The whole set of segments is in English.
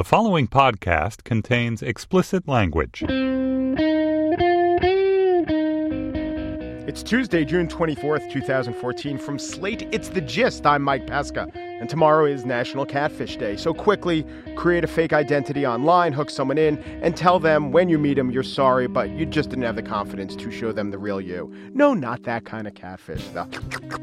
The following podcast contains explicit language. It's Tuesday, June 24th, 2014. From Slate, it's The Gist. I'm Mike Pesca. And tomorrow is National Catfish Day. So quickly create a fake identity online, hook someone in, and tell them when you meet them you're sorry, but you just didn't have the confidence to show them the real you. No, not that kind of catfish, the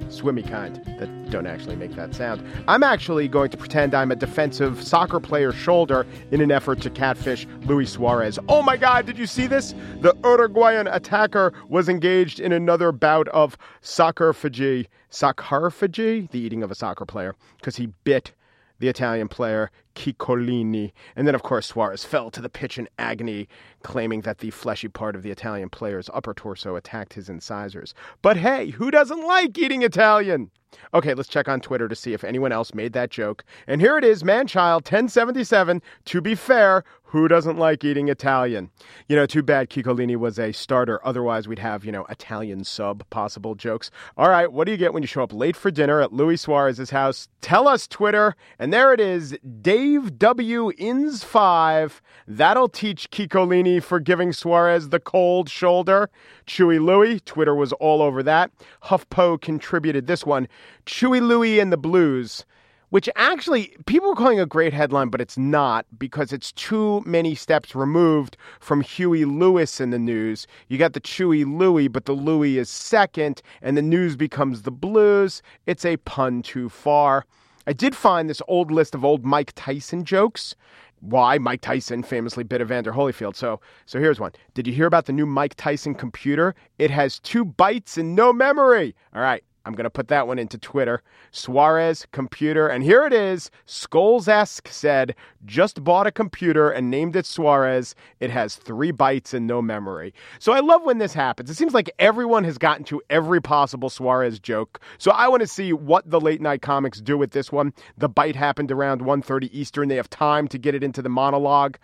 swimmy kind that don't actually make that sound. I'm actually going to pretend I'm a defensive soccer player's shoulder in an effort to catfish Luis Suarez. Oh my God, did you see this? The Uruguayan attacker was engaged in another bout of soccerphagy sarcophagy, the eating of a soccer player, because he bit the Italian player Ciccolini. And then, of course, Suarez fell to the pitch in agony, claiming that the fleshy part of the Italian player's upper torso attacked his incisors. But hey, who doesn't like eating Italian? Okay, let's check on Twitter to see if anyone else made that joke. And here it is, Manchild 1077. To be fair, who doesn't like eating Italian? You know, too bad Ciccolini was a starter. Otherwise, we'd have, you know, Italian sub possible jokes. All right, what do you get when you show up late for dinner at Luis Suarez's house? Tell us, Twitter. And there it is, Dave W. Ins 5. That'll teach Ciccolini for giving Suarez the cold shoulder. Chewy Louie, Twitter was all over that. HuffPo contributed this one Chewy Louie and the Blues which actually people are calling a great headline, but it's not because it's too many steps removed from Huey Lewis in the news. You got the Chewy Louie, but the Louie is second, and the news becomes the blues. It's a pun too far. I did find this old list of old Mike Tyson jokes. Why Mike Tyson famously bit Evander Holyfield. So, so here's one. Did you hear about the new Mike Tyson computer? It has two bytes and no memory. All right, I'm going to put that one into Twitter. Suarez computer. And here it is. Skulls-esque said, just bought a computer and named it Suarez. It has three bytes and no memory. So I love when this happens. It seems like everyone has gotten to every possible Suarez joke. So I want to see what the late night comics do with this one. The bite happened around 1.30 Eastern. They have time to get it into the monologue.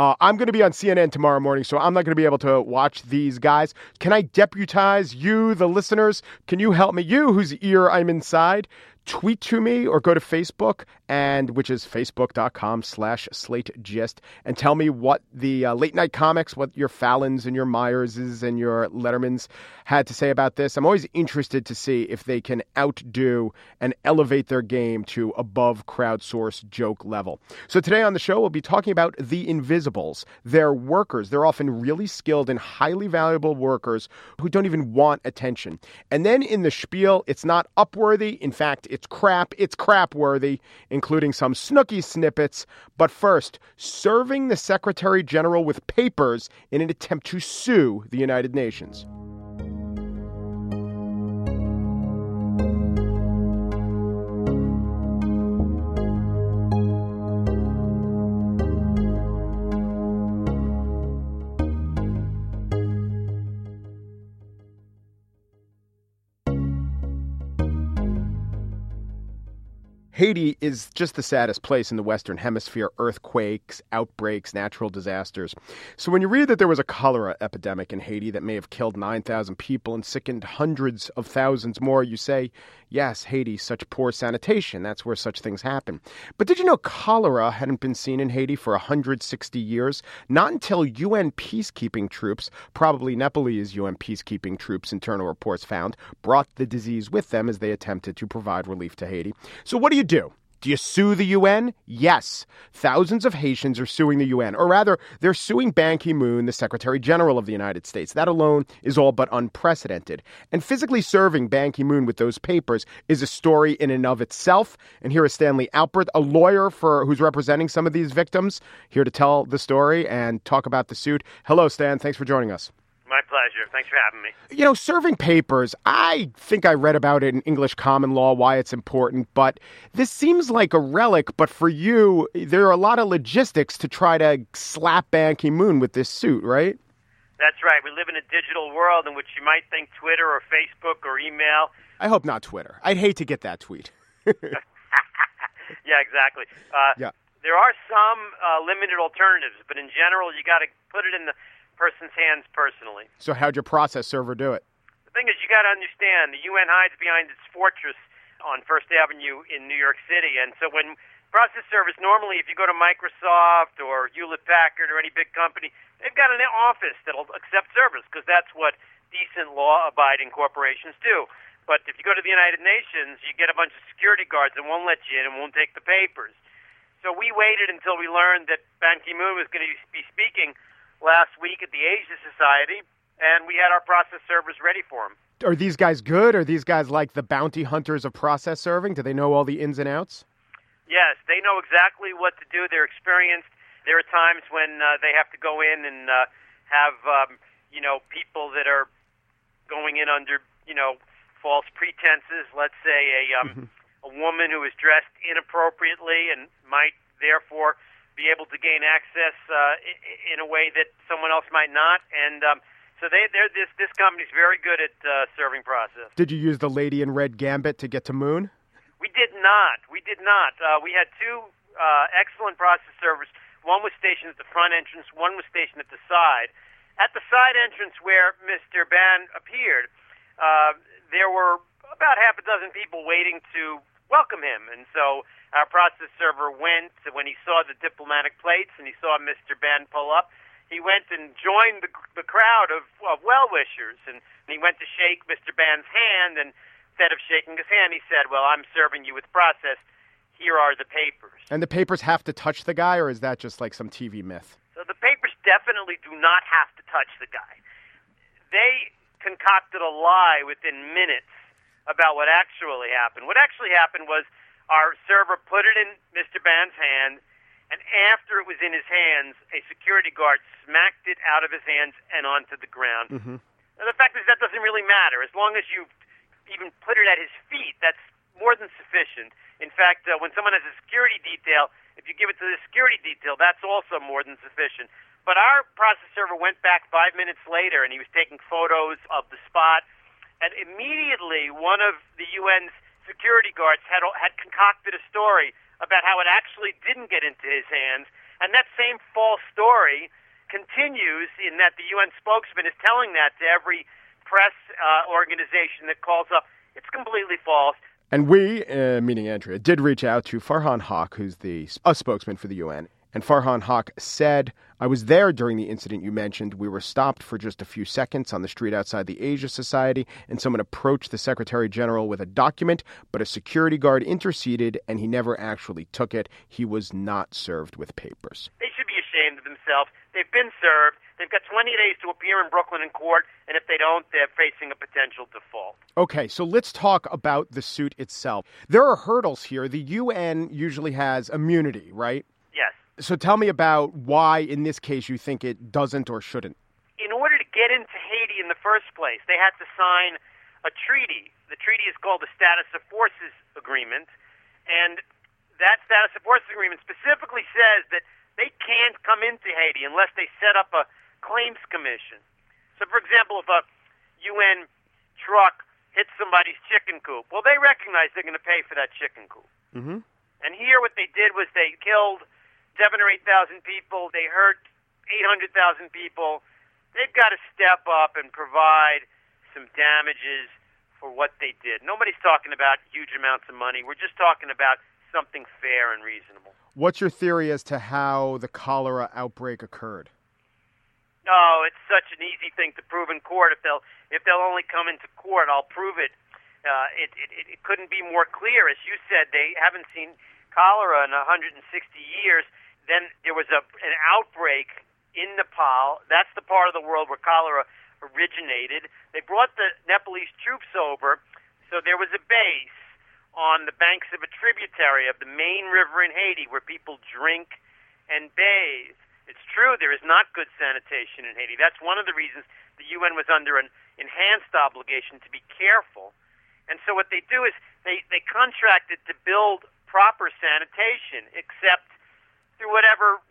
Uh, I'm going to be on CNN tomorrow morning, so I'm not going to be able to watch these guys. Can I deputize you, the listeners? Can you help me? You, whose ear I'm inside, tweet to me or go to Facebook and which is facebook.com slash slate gist and tell me what the uh, late night comics, what your Fallons and your Meyerses and your Lettermans had to say about this. I'm always interested to see if they can outdo and elevate their game to above crowdsourced joke level. So today on the show, we'll be talking about the invisibles. They're workers. They're often really skilled and highly valuable workers who don't even want attention. And then in the spiel, it's not upworthy. In fact, it's crap. It's crap worthy, including some Snooki snippets. But first, serving the Secretary General with papers in an attempt to sue the United Nations. Haiti is just the saddest place in the Western Hemisphere earthquakes, outbreaks, natural disasters. So, when you read that there was a cholera epidemic in Haiti that may have killed 9,000 people and sickened hundreds of thousands more, you say, yes, Haiti, such poor sanitation. That's where such things happen. But did you know cholera hadn't been seen in Haiti for 160 years? Not until UN peacekeeping troops, probably Nepalese UN peacekeeping troops, internal reports found, brought the disease with them as they attempted to provide relief to Haiti. So, what do you do? Do you sue the UN? Yes. Thousands of Haitians are suing the UN, or rather, they're suing Ban Ki moon, the Secretary General of the United States. That alone is all but unprecedented. And physically serving Ban Ki moon with those papers is a story in and of itself. And here is Stanley Alpert, a lawyer for who's representing some of these victims, here to tell the story and talk about the suit. Hello, Stan. Thanks for joining us. My pleasure. Thanks for having me. You know, serving papers, I think I read about it in English common law, why it's important, but this seems like a relic. But for you, there are a lot of logistics to try to slap Ban Ki moon with this suit, right? That's right. We live in a digital world in which you might think Twitter or Facebook or email. I hope not Twitter. I'd hate to get that tweet. yeah, exactly. Uh, yeah. There are some uh, limited alternatives, but in general, you got to put it in the person's hands personally. So, how'd your process server do it? The thing is, you got to understand the UN hides behind its fortress on First Avenue in New York City, and so when process servers normally, if you go to Microsoft or Hewlett Packard or any big company, they've got an office that'll accept servers because that's what decent law-abiding corporations do. But if you go to the United Nations, you get a bunch of security guards that won't let you in and won't take the papers. So we waited until we learned that Ban Ki-moon was going to be speaking last week at the Asia Society, and we had our process servers ready for him. Are these guys good? Are these guys like the bounty hunters of process serving? Do they know all the ins and outs? Yes, they know exactly what to do. They're experienced. There are times when uh, they have to go in and uh, have, um, you know, people that are going in under, you know, false pretenses. Let's say a um, mm-hmm. a woman who is dressed inappropriately and might therefore be able to gain access uh, in a way that someone else might not. And um, so they, they're this this company's very good at uh, serving process. Did you use the lady in red gambit to get to Moon? We did not. We did not. Uh, we had two uh, excellent process servers. One was stationed at the front entrance. One was stationed at the side. At the side entrance where Mr. Ban appeared, uh, there were about half a dozen people waiting to welcome him, and so our process server went when he saw the diplomatic plates and he saw Mr. Ban pull up he went and joined the, the crowd of, of well wishers, and, and he went to shake Mr. Ban's hand, and instead of shaking his hand, he said, "Well, I'm serving you with process. Here are the papers." And the papers have to touch the guy, or is that just like some TV myth? So the papers definitely do not have to touch the guy. They concocted a lie within minutes about what actually happened. What actually happened was our server put it in Mr. Ban's hand and after it was in his hands, a security guard smacked it out of his hands and onto the ground. Mm-hmm. Now, the fact is that doesn't really matter. As long as you even put it at his feet, that's more than sufficient. In fact, uh, when someone has a security detail, if you give it to the security detail, that's also more than sufficient. But our process server went back five minutes later, and he was taking photos of the spot. And immediately, one of the UN's security guards had had concocted a story about how it actually didn't get into his hands. And that same false story continues in that the UN spokesman is telling that to every press uh, organization that calls up. It's completely false. And we, uh, meaning Andrea, did reach out to Farhan Haq, who's the a spokesman for the UN. And Farhan Haq said, I was there during the incident you mentioned. We were stopped for just a few seconds on the street outside the Asia Society, and someone approached the Secretary General with a document, but a security guard interceded, and he never actually took it. He was not served with papers. They should be ashamed of themselves. They've been served. They've got 20 days to appear in Brooklyn in court, and if they don't, they're facing a potential default. Okay, so let's talk about the suit itself. There are hurdles here. The UN usually has immunity, right? So tell me about why, in this case, you think it doesn't or shouldn't. In order to get into Haiti in the first place, they had to sign a treaty. The treaty is called the Status of Forces Agreement, and that Status of Forces Agreement specifically says that they can't come into Haiti unless they set up a claims commission. So, for example, if a UN truck hits somebody's chicken coop, well, they recognize they're going to pay for that chicken coop. Mm-hmm. And here, what they did was they killed seven or eight thousand people. They hurt eight hundred thousand people. They've got to step up and provide some damages for what they did. Nobody's talking about huge amounts of money. We're just talking about something fair and reasonable. What's your theory as to how the cholera outbreak occurred? No, it's such an easy thing to prove in court. If they'll if they'll only come into court, I'll prove it. Uh, it, it it couldn't be more clear. As you said, they haven't seen cholera in 160 years. Then there was a an outbreak in Nepal. That's the part of the world where cholera originated. They brought the Nepalese troops over, so there was a base on the banks of a tributary of the main river in Haiti where people drink and bathe. It's true there is not good sanitation in Haiti. That's one of the reasons the UN was under an enhanced obligation to be careful. And so what they do is they, they contracted to build proper sanitation, except through whatever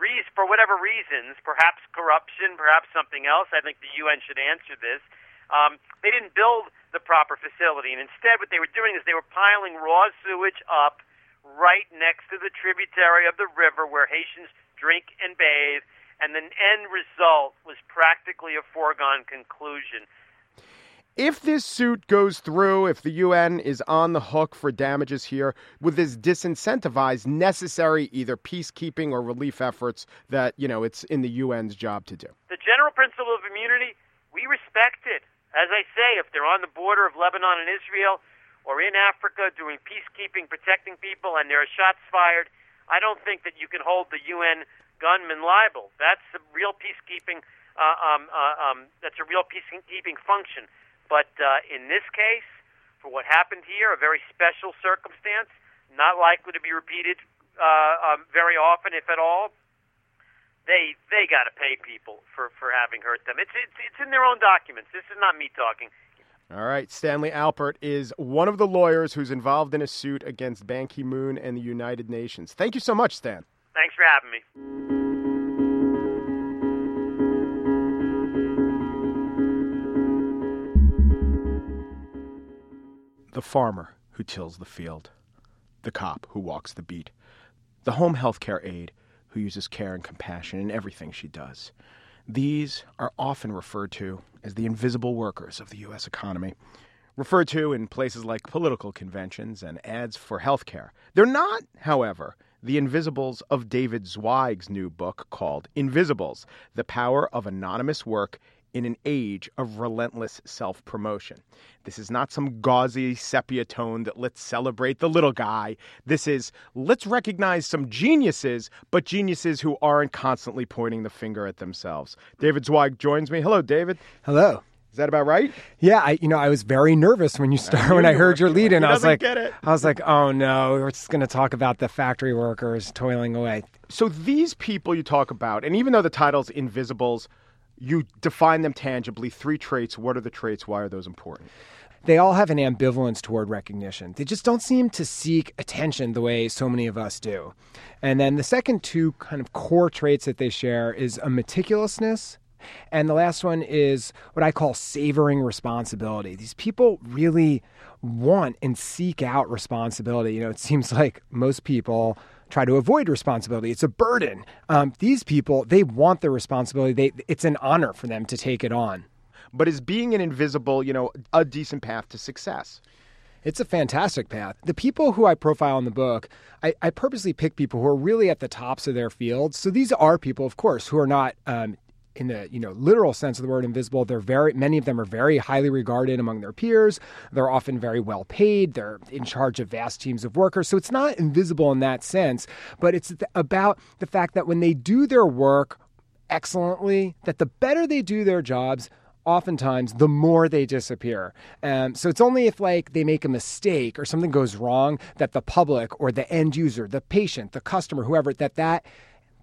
reason, for whatever reasons, perhaps corruption, perhaps something else. I think the UN should answer this. Um, they didn't build the proper facility, and instead, what they were doing is they were piling raw sewage up right next to the tributary of the river where Haitians drink and bathe, and the end result was practically a foregone conclusion. If this suit goes through, if the UN is on the hook for damages here, would this disincentivize necessary either peacekeeping or relief efforts that, you know, it's in the UN's job to do? The general principle of immunity, we respect it. As I say, if they're on the border of Lebanon and Israel or in Africa doing peacekeeping, protecting people, and there are shots fired, I don't think that you can hold the UN gunmen liable. That's a real peacekeeping. Uh, um, uh, um, that's a real peacekeeping function. But uh, in this case, for what happened here, a very special circumstance, not likely to be repeated uh, um, very often, if at all. They they got to pay people for for having hurt them. It's it's it's in their own documents. This is not me talking. All right, Stanley Alpert is one of the lawyers who's involved in a suit against Ban Ki moon and the United Nations. Thank you so much, Stan. Thanks for having me. The farmer who tills the field, the cop who walks the beat, the home health care aide who uses care and compassion in everything she does. These are often referred to as the invisible workers of the U.S. economy, referred to in places like political conventions and ads for health care. They're not, however, the invisibles of David Zweig's new book called Invisibles The Power of Anonymous Work in an Age of Relentless Self Promotion. This is not some gauzy sepia tone that let's celebrate the little guy. This is let's recognize some geniuses, but geniuses who aren't constantly pointing the finger at themselves. David Zweig joins me. Hello, David. Hello. Is that about right? Yeah, I you know I was very nervous when you start when I heard your lead in. I was like. I was like, oh no, we're just going to talk about the factory workers toiling away. So these people you talk about, and even though the title's Invisibles, you define them tangibly. Three traits. What are the traits? Why are those important? They all have an ambivalence toward recognition. They just don't seem to seek attention the way so many of us do. And then the second two kind of core traits that they share is a meticulousness and the last one is what I call savoring responsibility. These people really want and seek out responsibility. You know, it seems like most people try to avoid responsibility. It's a burden. Um, these people, they want the responsibility. They, it's an honor for them to take it on. But is being an invisible, you know, a decent path to success? It's a fantastic path. The people who I profile in the book, I, I, purposely pick people who are really at the tops of their fields. So these are people, of course, who are not um, in the you know literal sense of the word invisible they're very many of them are very highly regarded among their peers. They're often very well paid. They're in charge of vast teams of workers. So it's not invisible in that sense but it's about the fact that when they do their work excellently that the better they do their jobs oftentimes the more they disappear. Um, so it's only if like they make a mistake or something goes wrong that the public or the end user, the patient, the customer, whoever, that that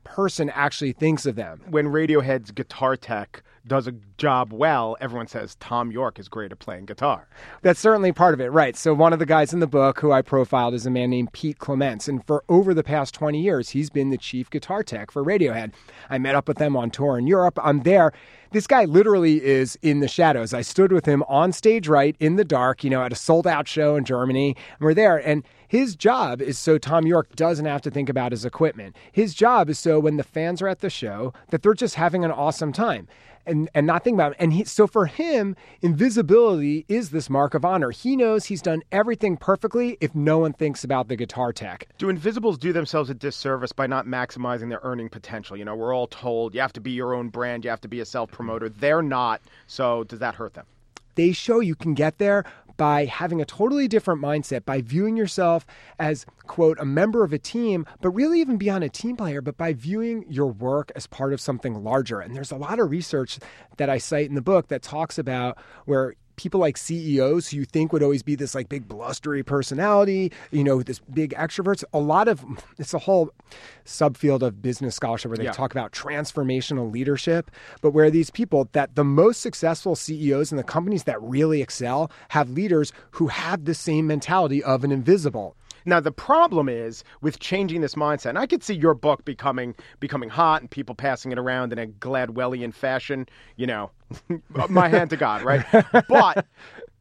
person actually thinks of them. When Radiohead's guitar tech does a job well, everyone says Thom Yorke is great at playing guitar. That's certainly part of it, right? So one of the guys in the book who I profiled is a man named Pete Clements, and for over the past 20 years, he's been the chief guitar tech for Radiohead. I met up with them on tour in Europe. I'm there. This guy literally is in the shadows. I stood with him on stage right in the dark, you know, at a sold out show in Germany, and we're there and his job is so Thom Yorke doesn't have to think about his equipment. His job is so when the fans are at the show that they're just having an awesome time and and not think about it. And he, so for him, invisibility is this mark of honor. He knows he's done everything perfectly if no one thinks about the guitar tech. Do invisibles do themselves a disservice by not maximizing their earning potential? You know, we're all told you have to be your own brand, you have to be a self promoter. They're not. So does that hurt them? They show you can get there, by having a totally different mindset, by viewing yourself as, quote, a member of a team, but really even beyond a team player, but by viewing your work as part of something larger. And there's a lot of research that I cite in the book that talks about where people like CEOs who you think would always be this like big blustery personality, you know, this big extroverts. A lot of it's a whole subfield of business scholarship where they yeah. talk about transformational leadership, but where these people that the most successful CEOs and the companies that really excel have leaders who have the same mentality of an invisible. Now the problem is with changing this mindset, and I could see your book becoming becoming hot and people passing it around in a Gladwellian fashion. You know, my hand to God, right? but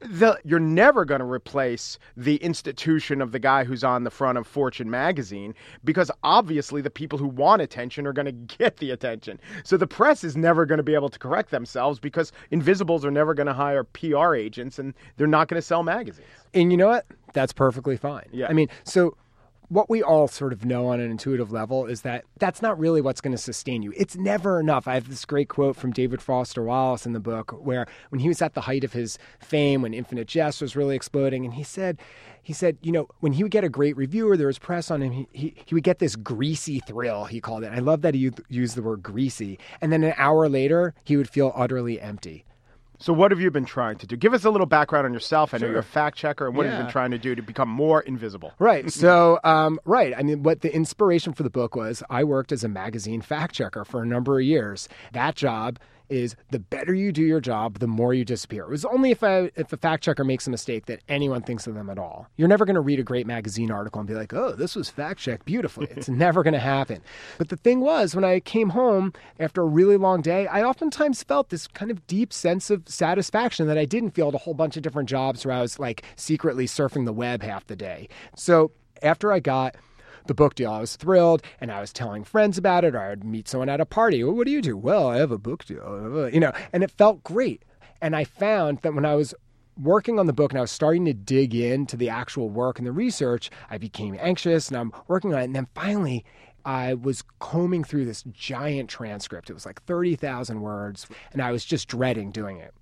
the, you're never going to replace the institution of the guy who's on the front of Fortune magazine because obviously the people who want attention are going to get the attention. So the press is never going to be able to correct themselves because invisibles are never going to hire PR agents and they're not going to sell magazines. And you know what? That's perfectly fine. Yeah. I mean, so what we all sort of know on an intuitive level is that that's not really what's going to sustain you. It's never enough. I have this great quote from David Foster Wallace in the book where when he was at the height of his fame, when Infinite Jest was really exploding, and he said, he said, you know, when he would get a great review or there was press on him, he, he, he would get this greasy thrill, he called it. I love that he used the word greasy. And then an hour later, he would feel utterly empty. So, what have you been trying to do? Give us a little background on yourself. I know Sure. you're a fact checker, and what have you Yeah. been trying to do to become more invisible? Right. So, um, right. I mean, what the inspiration for the book was I worked as a magazine fact checker for a number of years. That job is the better you do your job, the more you disappear. It was only if a, if a fact checker makes a mistake that anyone thinks of them at all. You're never going to read a great magazine article and be like, oh, this was fact checked beautifully. It's never going to happen. But the thing was, when I came home after a really long day, I oftentimes felt this kind of deep sense of satisfaction that I didn't feel at a whole bunch of different jobs where I was like secretly surfing the web half the day. So after I got the book deal. I was thrilled and I was telling friends about it, or I would meet someone at a party. Well, what do you do? Well, I have a book deal, you know, and it felt great. And I found that when I was working on the book and I was starting to dig into the actual work and the research, I became anxious and I'm working on it. And then finally, I was combing through this giant transcript. It was like 30,000 words, and I was just dreading doing it.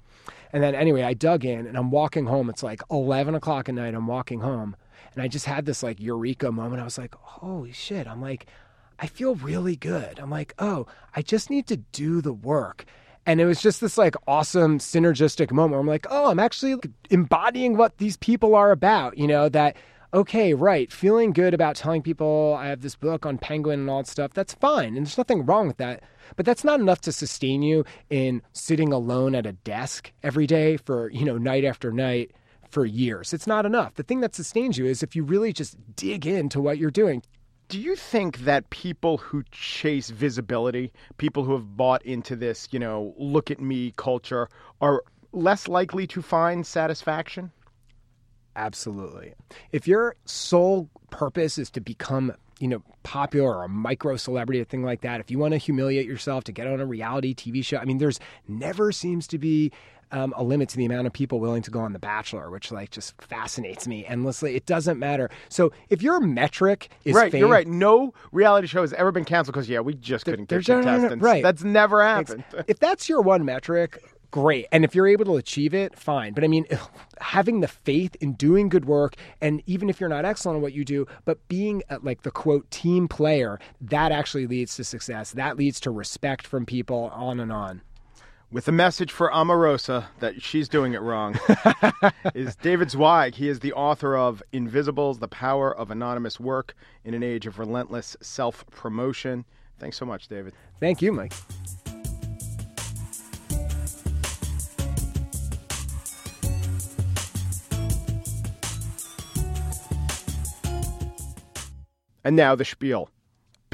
And then, anyway, I dug in and I'm walking home. It's like 11 o'clock at night. I'm walking home. And I just had this like eureka moment. I was like, holy shit. I'm like, I feel really good. I'm like, oh, I just need to do the work. And it was just this like awesome synergistic moment where I'm like, oh, I'm actually embodying what these people are about, you know, that, okay, right, feeling good about telling people I have this book on Penguin and all that stuff, that's fine. And there's nothing wrong with that. But that's not enough to sustain you in sitting alone at a desk every day for, you know, night after night for years. It's not enough. The thing that sustains you is if you really just dig into what you're doing. Do you think that people who chase visibility, people who have bought into this, you know, look at me culture, are less likely to find satisfaction? Absolutely. If your sole purpose is to become, you know, popular or a micro celebrity, a thing like that, if you want to humiliate yourself to get on a reality TV show, I mean, there's never seems to be um, a limit to the amount of people willing to go on The Bachelor, which like just fascinates me endlessly. It doesn't matter. So if your metric is right, fame, you're right. No reality show has ever been canceled because, yeah, we just couldn't get no, no, contestants. right. That's never happened. if that's your one metric, great. And if you're able to achieve it, fine. But I mean, having the faith in doing good work, and even if you're not excellent at what you do, but being a, like the quote team player, that actually leads to success. That leads to respect from people, on and on. With a message for Omarosa that she's doing it wrong, is David Zweig. He is the author of Invisibles, The Power of Anonymous Work in an Age of Relentless Self Promotion. Thanks so much, David. Thank you, Mike. And now the spiel.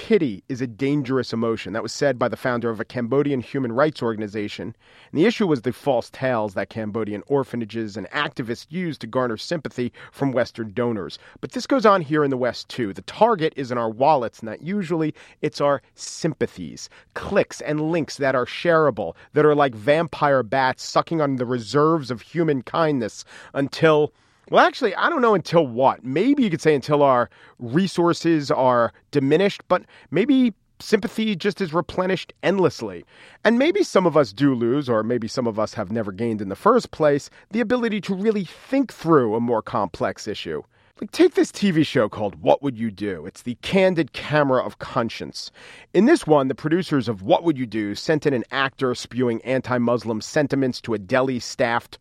Pity is a dangerous emotion. That was said by the founder of a Cambodian human rights organization. And the issue was the false tales that Cambodian orphanages and activists used to garner sympathy from Western donors. But this goes on here in the West too. The target isn't our wallets, not usually, it's our sympathies, clicks, and links that are shareable, that are like vampire bats sucking on the reserves of human kindness until. Well, actually, I don't know until what. Maybe you could say until our resources are diminished, but maybe sympathy just is replenished endlessly. And maybe some of us do lose, or maybe some of us have never gained in the first place, the ability to really think through a more complex issue. Like, take this TV show called What Would You Do? It's the candid camera of conscience. In this one, the producers of What Would You Do sent in an actor spewing anti Muslim sentiments to a deli staffed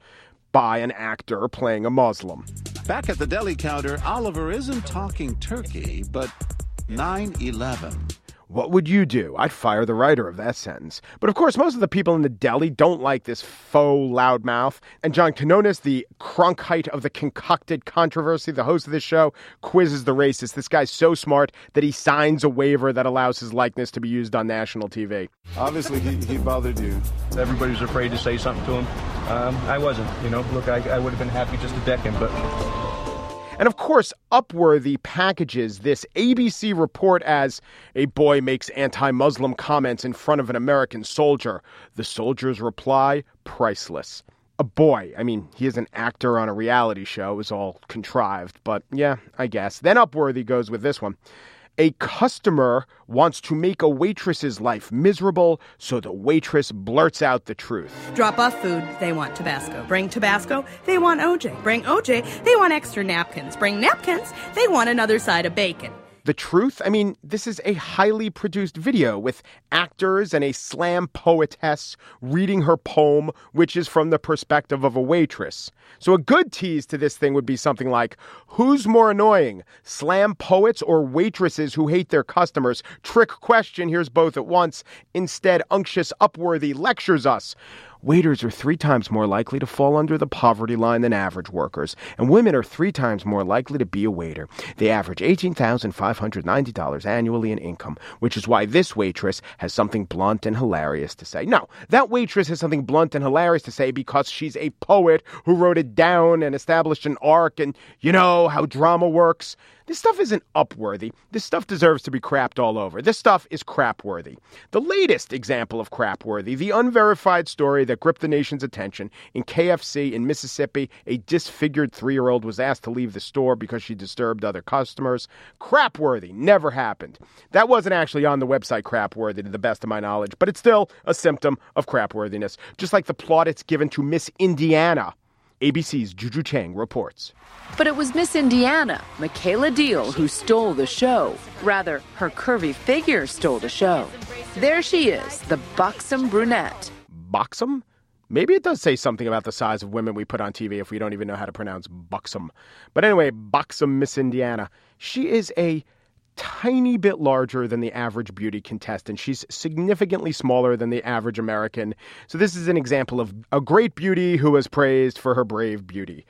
by an actor playing a Muslim. Back at the deli counter, Oliver isn't talking turkey, but 9 11. What would you do? I'd fire the writer of that sentence. But of course, most of the people in the deli don't like this faux loudmouth. And John Quiñones, the Cronkite of the concocted controversy, the host of this show, quizzes the racist. This guy's so smart that he signs a waiver that allows his likeness to be used on national TV. Obviously, he, he bothered you. Everybody's afraid to say something to him. um, I wasn't. You know, look, I, I would have been happy just to deck him, but And of course, Upworthy packages this ABC report as a boy makes anti Muslim comments in front of an American soldier. The soldier's reply priceless. A boy. I mean, he is an actor on a reality show. It was all contrived, but yeah, I guess. Then Upworthy goes with this one. A customer wants to make a waitress's life miserable, so the waitress blurts out the truth. Drop off food, they want Tabasco. Bring Tabasco, they want OJ. Bring OJ, they want extra napkins. Bring napkins, they want another side of bacon. The truth? I mean, this is a highly produced video with actors and a slam poetess reading her poem, which is from the perspective of a waitress. So a good tease to this thing would be something like Who's more annoying, slam poets or waitresses who hate their customers? Trick question, here's both at once. Instead, unctuous Upworthy lectures us. Waiters are three times more likely to fall under the poverty line than average workers, and women are three times more likely to be a waiter. They average $18,590 annually in income, which is why this waitress has something blunt and hilarious to say. No, that waitress has something blunt and hilarious to say because she's a poet who wrote it down and established an arc, and you know how drama works. This stuff isn't upworthy. This stuff deserves to be crapped all over. This stuff is crapworthy. The latest example of crapworthy, the unverified story that gripped the nation's attention. In KFC in Mississippi, a disfigured three year old was asked to leave the store because she disturbed other customers. Crapworthy never happened. That wasn't actually on the website Crapworthy, to the best of my knowledge, but it's still a symptom of crapworthiness, just like the plaudits given to Miss Indiana. ABC's Juju Chang reports. But it was Miss Indiana, Mekayla Diehl, who stole the show. Rather, her curvy figure stole the show. There she is, the buxom brunette. Buxom? Maybe it does say something about the size of women we put on TV if we don't even know how to pronounce buxom. But anyway, buxom Miss Indiana. She is a tiny bit larger than the average beauty contestant. She's significantly smaller than the average American. So this is an example of a great beauty who was praised for her brave beauty.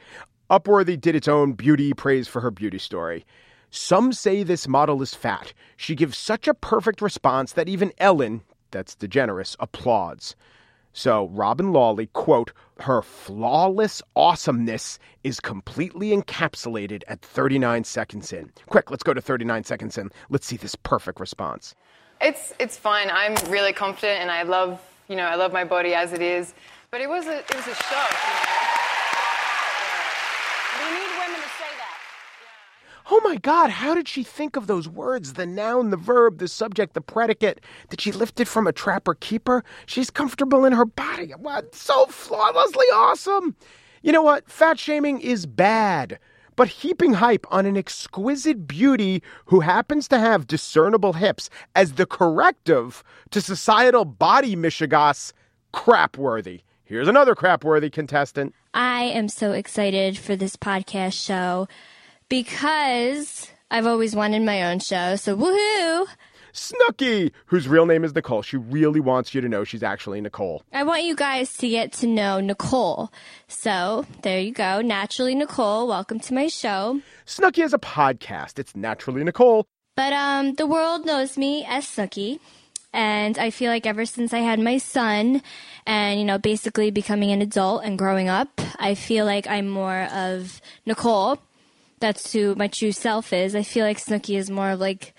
Upworthy did its own beauty praise for her beauty story. Some say this model is fat. She gives such a perfect response that even Ellen, that's DeGeneres, applauds. So Robyn Lawley, quote, her flawless awesomeness is completely encapsulated at 39 seconds in. Quick, let's go to 39 seconds in. Let's see this perfect response. It's it's fine. I'm really confident, and I love you know I love my body as it is. But it was a it was a shock. You know? We need women to say that. Oh my God, how did she think of those words? The noun, the verb, the subject, the predicate. Did she lift it from a trapper keeper? She's comfortable in her body. What? So flawlessly awesome. You know what? Fat shaming is bad. But heaping hype on an exquisite beauty who happens to have discernible hips as the corrective to societal body mishigas, crapworthy. Here's another crapworthy contestant. I am so excited for this podcast show because I've always wanted my own show. So woohoo! Snooki, whose real name is Nicole. She really wants you to know she's actually Nicole. I want you guys to get to know Nicole. So there you go. Naturally Nicole, welcome to my show. Snooki has a podcast. It's Naturally Nicole. But um the world knows me as Snooki. And I feel like ever since I had my son and, you know, basically becoming an adult and growing up, I feel like I'm more of Nicole. That's who my true self is. I feel like Snooki is more of like,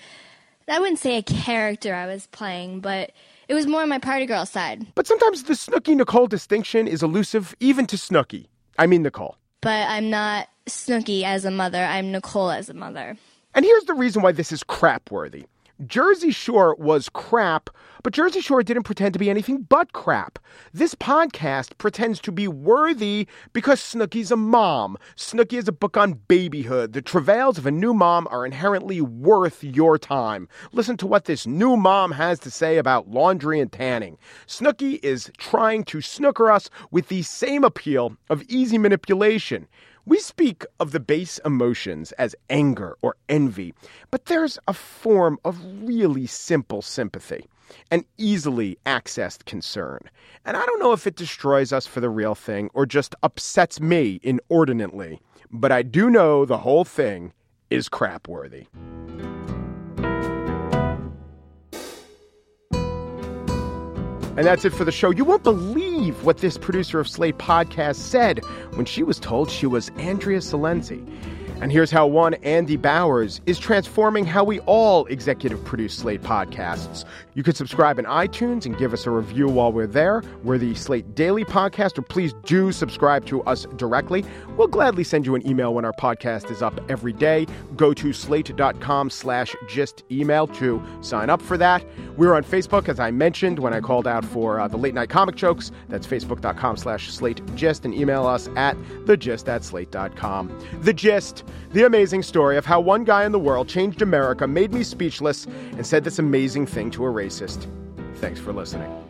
I wouldn't say a character I was playing, but it was more on my party girl side. But sometimes the Snooki Nicole distinction is elusive even to Snooki. I mean Nicole. But I'm not Snooki as a mother, I'm Nicole as a mother. And here's the reason why this is crapworthy. Jersey Shore was crap, but Jersey Shore didn't pretend to be anything but crap. This podcast pretends to be worthy because Snooki's a mom. Snooki is a book on babyhood. The travails of a new mom are inherently worth your time. Listen to what this new mom has to say about laundry and tanning. Snooki is trying to snooker us with the same appeal of easy manipulation. We speak of the base emotions as anger or envy, but there's a form of really simple sympathy, an easily accessed concern. And I don't know if it destroys us for the real thing or just upsets me inordinately, but I do know the whole thing is crap worthy. And that's it for the show. You won't believe believe what this producer of Slate podcast said when she was told she was Andrea Silenzi. And here's how one Andy Bowers is transforming how we all executive produce Slate podcasts. You could subscribe in iTunes and give us a review while we're there. We're the Slate Daily Podcast, or please do subscribe to us directly. We'll gladly send you an email when our podcast is up every day. Go to slate.com slash gist email to sign up for that. We're on Facebook, as I mentioned when I called out for uh, the late night comic jokes. That's facebook.com slash slate gist and email us at thegist at slate.com. The Gist the amazing story of how one guy in the world changed America, made me speechless, and said this amazing thing to a racist. Thanks for listening.